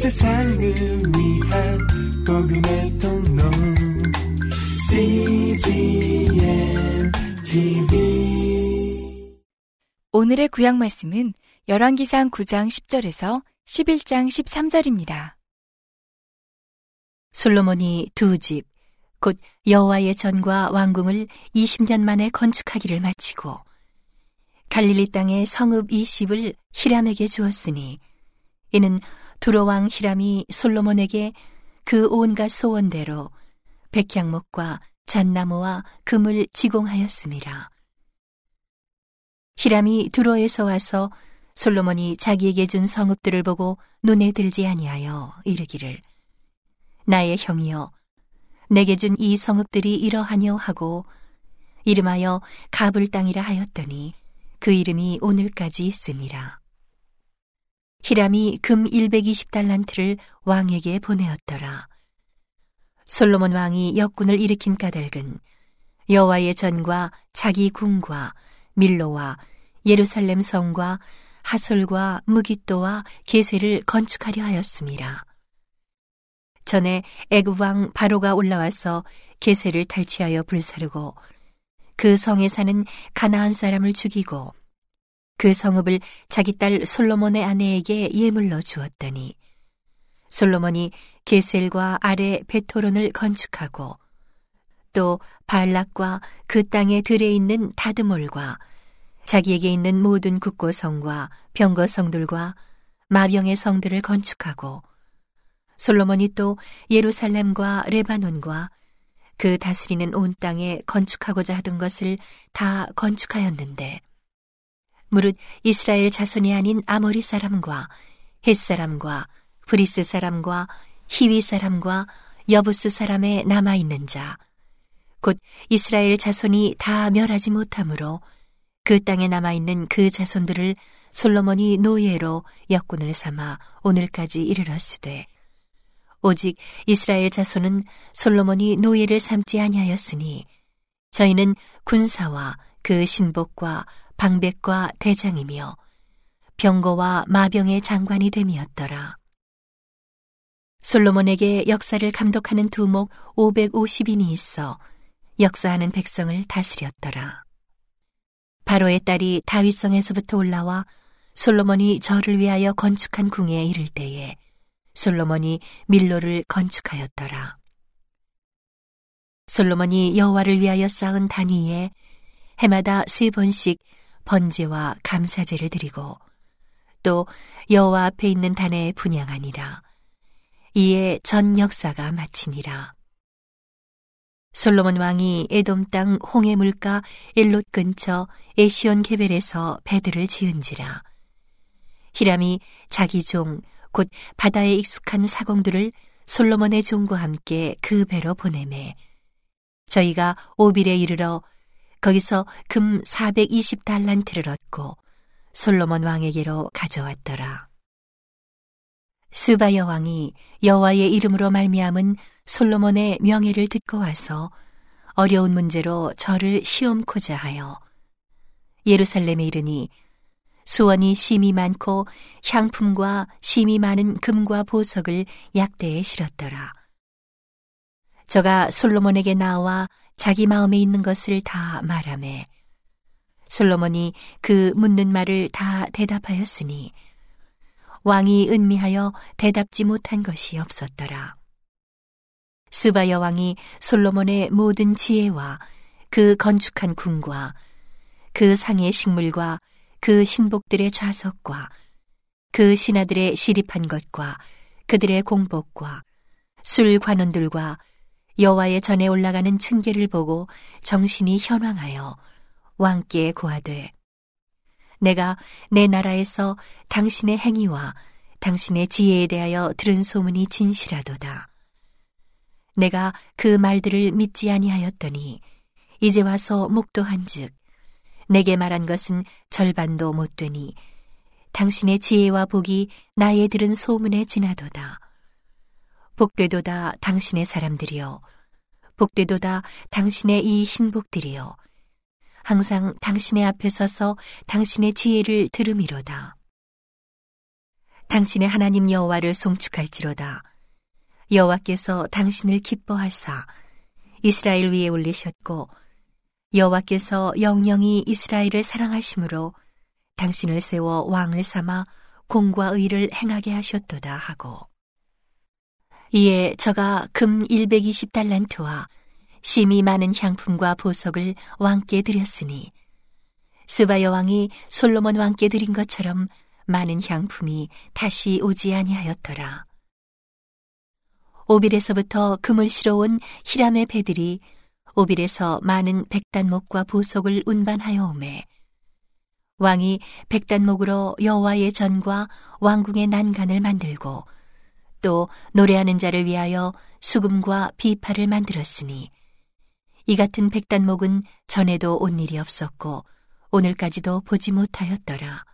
세상을 위한 복음의 통로 CGM TV 오늘의 구약 말씀은 열왕기상 9장 10절에서 11장 13절입니다. 솔로몬이 두 집, 곧 여호와의 전과 왕궁을 20년 만에 건축하기를 마치고 갈릴리 땅의 성읍 20을 히람에게 주었으니 이는 두로왕 히람이 솔로몬에게 그 온갖 소원대로 백향목과 잣나무와 금을 지공하였습니다. 히람이 두로에서 와서 솔로몬이 자기에게 준 성읍들을 보고 눈에 들지 아니하여 이르기를 나의 형이여 내게 준 이 성읍들이 이러하뇨 하고 이름하여 가불 땅이라 하였더니 그 이름이 오늘까지 있으니라. 히람이 금 120달란트를 왕에게 보내었더라. 솔로몬 왕이 역군을 일으킨 까닭은 여호와의 전과 자기 궁과 밀로와 예루살렘 성과 하솔과 무기또와 게세를 건축하려 하였습니다. 전에 애굽 왕 바로가 올라와서 게세를 탈취하여 불사르고 그 성에 사는 가나안 사람을 죽이고 그 성읍을 자기 딸 솔로몬의 아내에게 예물로 주었더니 솔로몬이 게셀과 아래 베토론을 건축하고 또 발락과 그 땅에 들에 있는 다드몰과 자기에게 있는 모든 국고성과 병거성들과 마병의 성들을 건축하고 솔로몬이 또 예루살렘과 레바논과 그 다스리는 온 땅에 건축하고자 하던 것을 다 건축하였는데 무릇 이스라엘 자손이 아닌 아모리 사람과 헷 사람과 브리스 사람과 히위 사람과 여부스 사람의 남아 있는 자. 곧 이스라엘 자손이 다 멸하지 못하므로 그 땅에 남아 있는 그 자손들을 솔로몬이 노예로 역군을 삼아 오늘까지 이르렀으되 오직 이스라엘 자손은 솔로몬이 노예를 삼지 아니하였으니 저희는 군사와 그 신복과 방백과 대장이며 병거와 마병의 장관이 됨이었더라. 솔로몬에게 역사를 감독하는 두목 550인이 있어 역사하는 백성을 다스렸더라. 바로의 딸이 다윗성에서부터 올라와 솔로몬이 저를 위하여 건축한 궁에 이를 때에 솔로몬이 밀로를 건축하였더라. 솔로몬이 여호와를 위하여 쌓은 단 위에 해마다 세 번씩 번제와 감사제를 드리고 또 여호와 앞에 있는 단에 분양하니라. 이에 전 역사가 마치니라. 솔로몬 왕이 에돔 땅 홍해 물가 엘롯 근처 에시온 게벨에서 배들을 지은지라. 히람이 자기 종 곧 바다에 익숙한 사공들을 솔로몬의 종과 함께 그 배로 보내매 저희가 오빌에 이르러 거기서 금 420달란트를 얻고 솔로몬 왕에게로 가져왔더라. 스바 여왕이 여호와의 이름으로 말미암은 솔로몬의 명예를 듣고 와서 어려운 문제로 저를 시험코자 하여 예루살렘에 이르니 수원이 심이 많고 향품과 심이 많은 금과 보석을 약대에 실었더라. 저가 솔로몬에게 나와 자기 마음에 있는 것을 다 말하매 솔로몬이 그 묻는 말을 다 대답하였으니 왕이 은미하여 대답지 못한 것이 없었더라. 스바 여왕이 솔로몬의 모든 지혜와 그 건축한 궁과 그 상의 식물과 그 신복들의 좌석과 그 신하들의 시립한 것과 그들의 공복과 술 관원들과 여호와의 전에 올라가는 층계를 보고 정신이 현황하여 왕께 고하되 내가 내 나라에서 당신의 행위와 당신의 지혜에 대하여 들은 소문이 진실하도다. 내가 그 말들을 믿지 아니하였더니 이제 와서 목도한즉 내게 말한 것은 절반도 못 되니 당신의 지혜와 복이 나의 들은 소문에 지나도다. 복되도다 당신의 사람들이여 복되도다 당신의 이 신복들이여 항상 당신의 앞에 서서 당신의 지혜를 들음이로다. 당신의 하나님 여호와를 송축할지로다. 여호와께서 당신을 기뻐하사 이스라엘 위에 올리셨고 여호와께서 영영이 이스라엘을 사랑하심으로 당신을 세워 왕을 삼아 공과 의를 행하게 하셨도다 하고 이에 저가 금 120달란트와 심이 많은 향품과 보석을 왕께 드렸으니 스바 여왕이 솔로몬 왕께 드린 것처럼 많은 향품이 다시 오지 아니하였더라. 오빌에서부터 금을 실어온 히람의 배들이 오빌에서 많은 백단목과 보석을 운반하여 오매 왕이 백단목으로 여호와의 전과 왕궁의 난간을 만들고 또 노래하는 자를 위하여 수금과 비파를 만들었으니 이 같은 백단목은 전에도 온 일이 없었고 오늘까지도 보지 못하였더라.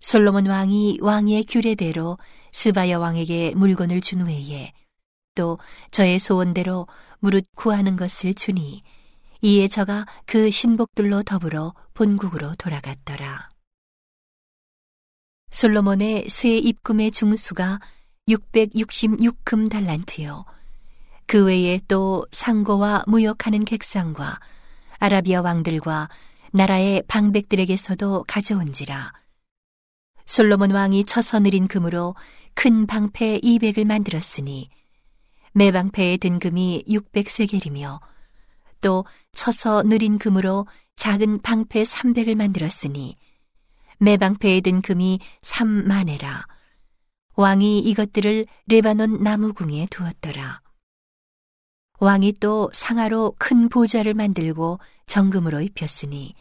솔로몬 왕이 왕의 규례대로 스바야 왕에게 물건을 준 후에 또 저의 소원대로 무릇 구하는 것을 주니 이에 저가 그 신복들로 더불어 본국으로 돌아갔더라. 솔로몬의 새 입금의 중수가 666금 달란트요. 그 외에 또 상고와 무역하는 객상과 아라비아 왕들과 나라의 방백들에게서도 가져온지라. 솔로몬 왕이 쳐서 느린 금으로 큰 방패 200을 만들었으니 매 방패의 등금이 600세겔이며 또 쳐서 느린 금으로 작은 방패 300을 만들었으니 매 방패의 등금이 3만에라. 왕이 이것들을 레바논 나무궁에 두었더라. 왕이 또 상하로 큰 보좌를 만들고 정금으로 입혔으니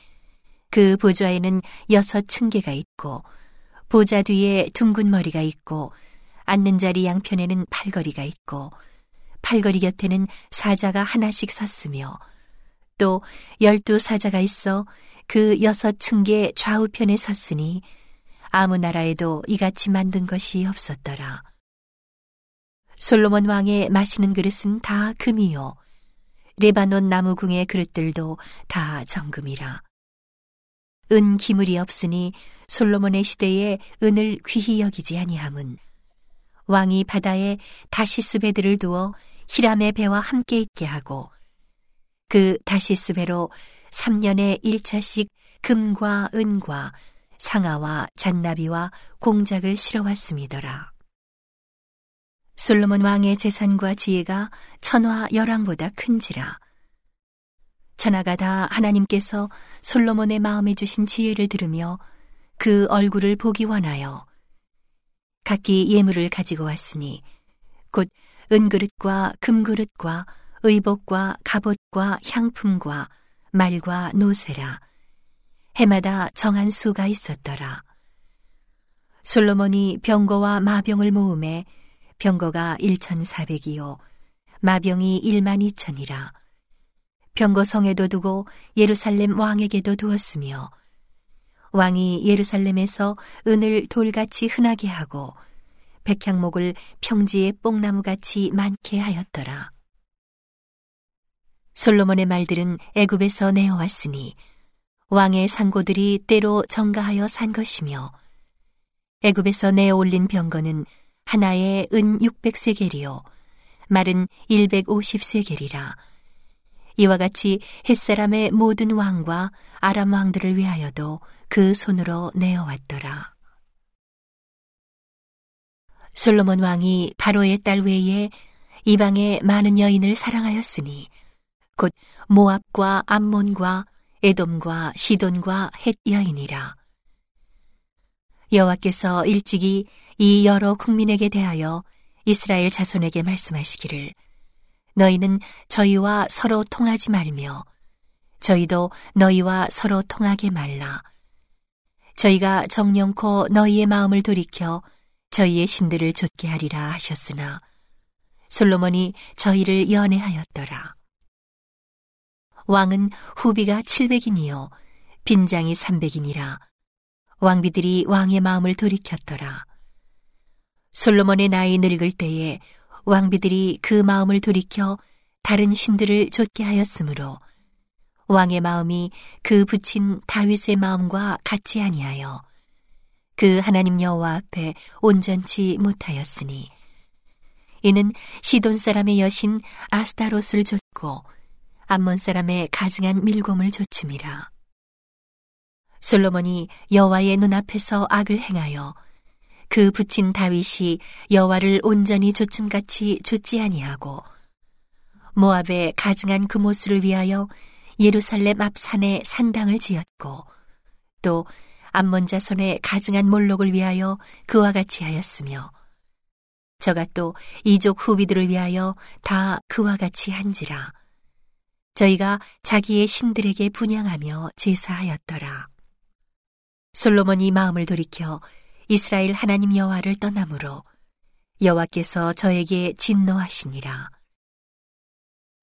그 보좌에는 여섯 층계가 있고 보좌 뒤에 둥근 머리가 있고 앉는 자리 양편에는 팔걸이가 있고 팔걸이 곁에는 사자가 하나씩 섰으며 또 열두 사자가 있어 그 여섯 층계 좌우편에 섰으니 아무 나라에도 이같이 만든 것이 없었더라. 솔로몬 왕의 마시는 그릇은 다 금이요. 레바논 나무궁의 그릇들도 다 정금이라. 은 기물이 없으니 솔로몬의 시대에 은을 귀히 여기지 아니함은 왕이 바다에 다시스 배들을 두어 히람의 배와 함께 있게 하고 그 다시스 배로 3년에 1차씩 금과 은과 상아와 잔나비와 공작을 실어왔음이더라. 솔로몬 왕의 재산과 지혜가 천화 열왕보다 큰지라. 천하가 다 하나님께서 솔로몬의 마음에 주신 지혜를 들으며 그 얼굴을 보기 원하여 각기 예물을 가지고 왔으니 곧 은그릇과 금그릇과 의복과 갑옷과 향품과 말과 노새라 해마다 정한 수가 있었더라. 솔로몬이 병거와 마병을 모음에 병거가 1,400이요 마병이 1만 2천이라 병거 성에도 두고 예루살렘 왕에게도 두었으며 왕이 예루살렘에서 은을 돌같이 흔하게 하고 백향목을 평지에 뽕나무같이 많게 하였더라. 솔로몬의 말들은 애굽에서 내어왔으니 왕의 상고들이 때로 정가하여 산 것이며 애굽에서 내어 올린 병거는 하나에 은 600세겔이요 말은 150세겔이라 이와 같이 햇사람의 모든 왕과 아람 왕들을 위하여도 그 손으로 내어왔더라. 솔로몬 왕이 바로의 딸 외에 이방의 많은 여인을 사랑하였으니 곧 모압과 암몬과 에돔과 시돈과 헷 여인이라. 여호와께서 일찍이 이 여러 국민에게 대하여 이스라엘 자손에게 말씀하시기를 너희는 저희와 서로 통하지 말며 저희도 너희와 서로 통하게 말라. 저희가 정령코 너희의 마음을 돌이켜 저희의 신들을 좇게 하리라 하셨으나 솔로몬이 저희를 연애하였더라. 왕은 후비가 700인이요 빈장이 300인이라 왕비들이 왕의 마음을 돌이켰더라. 솔로몬의 나이 늙을 때에 왕비들이 그 마음을 돌이켜 다른 신들을 좇게 하였으므로 왕의 마음이 그 붙인 다윗의 마음과 같지 아니하여 그 하나님 여호와 앞에 온전치 못하였으니 이는 시돈 사람의 여신 아스타롯을 좇고 암몬 사람의 가증한 밀곰을 좇음이라. 솔로몬이 여호와의 눈앞에서 악을 행하여 그 붙인 다윗이 여호와를 온전히 조춤같이 좇지 아니하고 모압의 가증한 그모스를 위하여 예루살렘 앞 산에 산당을 지었고 또 암몬 자손의 가증한 몰록을 위하여 그와 같이 하였으며 저가 또 이족 후비들을 위하여 다 그와 같이 한지라 저희가 자기의 신들에게 분양하며 제사하였더라. 솔로몬이 마음을 돌이켜 이스라엘 하나님 여호와를 떠나므로 여호와께서 저에게 진노하시니라.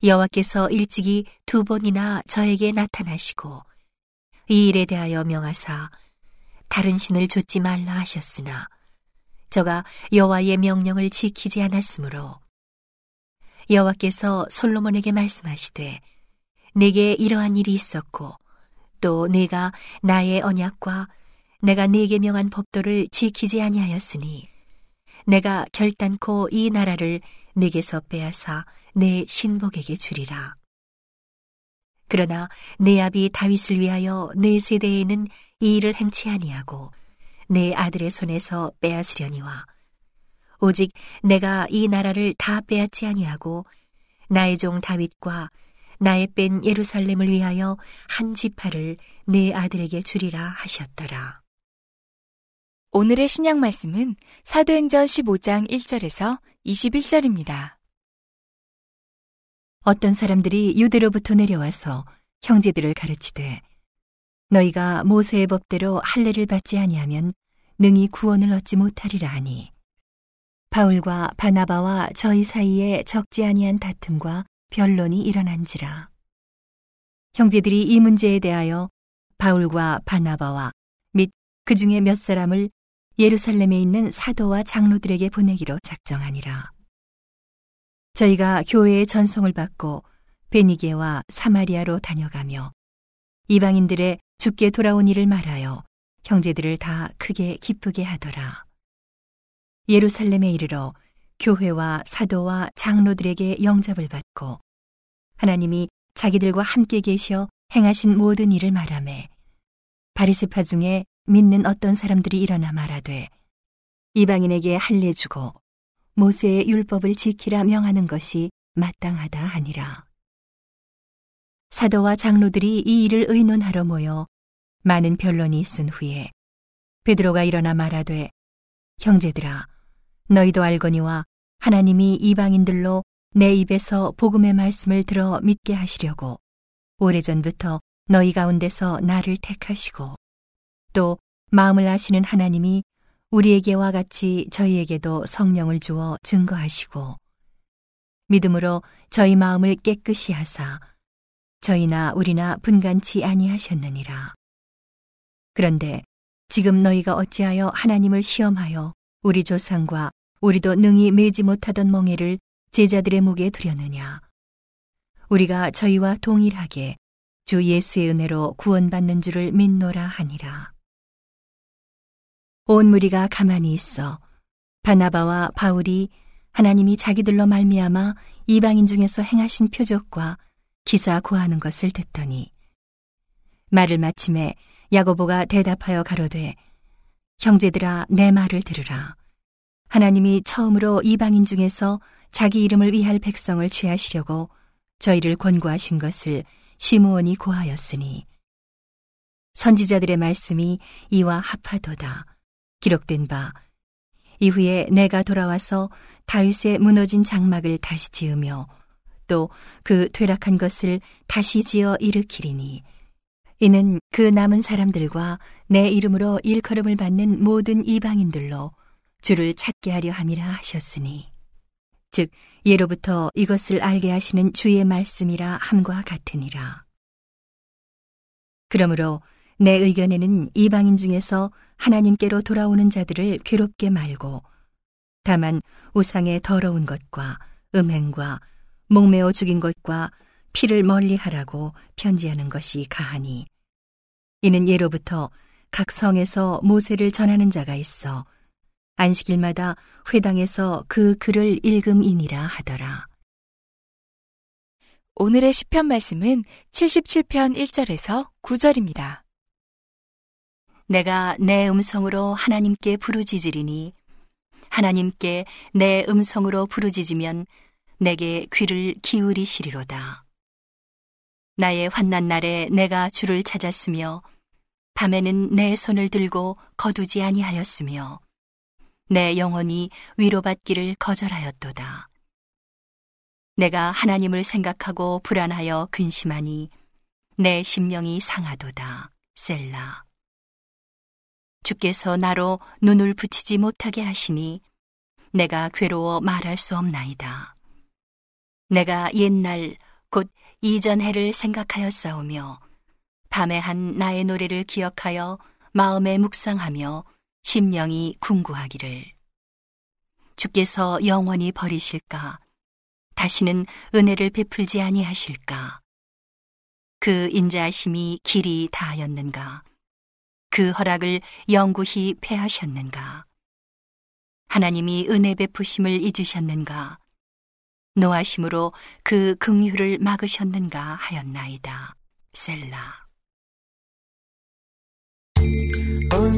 여호와께서 일찍이 두 번이나 저에게 나타나시고 이 일에 대하여 명하사 다른 신을 좇지 말라 하셨으나 저가 여호와의 명령을 지키지 않았으므로 여호와께서 솔로몬에게 말씀하시되 내게 이러한 일이 있었고 또 내가 나의 언약과 내가 네게 명한 법도를 지키지 아니하였으니 내가 결단코 이 나라를 내게서 빼앗아 내 신복에게 주리라. 그러나 내 아비 다윗을 위하여 내 세대에는 이 일을 행치 아니하고 내 아들의 손에서 빼앗으려니와 오직 내가 이 나라를 다 빼앗지 아니하고 나의 종 다윗과 나의 뺀 예루살렘을 위하여 한 지파를 내 아들에게 주리라 하셨더라. 오늘의 신약 말씀은 사도행전 15장 1절에서 21절입니다. 어떤 사람들이 유대로부터 내려와서 형제들을 가르치되 너희가 모세의 법대로 할례를 받지 아니하면 능히 구원을 얻지 못하리라 하니 바울과 바나바와 저희 사이에 적지 아니한 다툼과 변론이 일어난지라 형제들이 이 문제에 대하여 바울과 바나바와 및 그 중에 몇 사람을 예루살렘에 있는 사도와 장로들에게 보내기로 작정하니라. 저희가 교회의 전송을 받고 베니게와 사마리아로 다녀가며 이방인들의 죽게 돌아온 일을 말하여 형제들을 다 크게 기쁘게 하더라. 예루살렘에 이르러 교회와 사도와 장로들에게 영접을 받고 하나님이 자기들과 함께 계셔 행하신 모든 일을 말하매 바리스파 중에 믿는 어떤 사람들이 일어나 말하되 이방인에게 할례 주고 모세의 율법을 지키라 명하는 것이 마땅하다 하니라. 사도와 장로들이 이 일을 의논하러 모여 많은 변론이 있은 후에 베드로가 일어나 말하되 형제들아 너희도 알거니와 하나님이 이방인들로 내 입에서 복음의 말씀을 들어 믿게 하시려고 오래전부터 너희 가운데서 나를 택하시고 또 마음을 아시는 하나님이 우리에게와 같이 저희에게도 성령을 주어 증거하시고 믿음으로 저희 마음을 깨끗이 하사 저희나 우리나 분간치 아니하셨느니라. 그런데 지금 너희가 어찌하여 하나님을 시험하여 우리 조상과 우리도 능히 매지 못하던 멍에를 제자들의 목에 두려느냐. 우리가 저희와 동일하게 주 예수의 은혜로 구원받는 줄을 믿노라 하니라. 온 무리가 가만히 있어 바나바와 바울이 하나님이 자기들로 말미암아 이방인 중에서 행하신 표적과 기사 고하는 것을 듣더니 말을 마침에 야고보가 대답하여 가로되 형제들아 내 말을 들으라 하나님이 처음으로 이방인 중에서 자기 이름을 위할 백성을 취하시려고 저희를 권고하신 것을 시므온이 고하였으니 선지자들의 말씀이 이와 합하도다. 기록된 바 이후에 내가 돌아와서 다윗의 무너진 장막을 다시 지으며 또 그 퇴락한 것을 다시 지어 일으키리니 이는 그 남은 사람들과 내 이름으로 일컬음을 받는 모든 이방인들로 주를 찾게 하려 함이라 하셨으니 즉 예로부터 이것을 알게 하시는 주의 말씀이라 함과 같으니라. 그러므로 내 의견에는 이방인 중에서 하나님께로 돌아오는 자들을 괴롭게 말고 다만 우상의 더러운 것과 음행과 목매어 죽인 것과 피를 멀리 하라고 편지하는 것이 가하니 이는 예로부터 각 성에서 모세를 전하는 자가 있어 안식일마다 회당에서 그 글을 읽음이니라 하더라. 오늘의 시편 말씀은 77편 1절에서 9절입니다. 내가 내 음성으로 하나님께 부르짖으리니 하나님께 내 음성으로 부르짖으면 내게 귀를 기울이시리로다. 나의 환난 날에 내가 주를 찾았으며 밤에는 내 손을 들고 거두지 아니하였으며 내 영혼이 위로받기를 거절하였도다. 내가 하나님을 생각하고 불안하여 근심하니 내 심령이 상하도다. 셀라. 주께서 나로 눈을 붙이지 못하게 하시니 내가 괴로워 말할 수 없나이다. 내가 옛날 곧 이전 해를 생각하여 싸우며 밤에 한 나의 노래를 기억하여 마음에 묵상하며 심령이 궁구하기를. 주께서 영원히 버리실까? 다시는 은혜를 베풀지 아니하실까? 그 인자하심이 길이 다하였는가? 그 허락을 영구히 패하셨는가? 하나님이 은혜 베푸심을 잊으셨는가? 노하심으로 그 긍휼을 막으셨는가 하였나이다. 셀라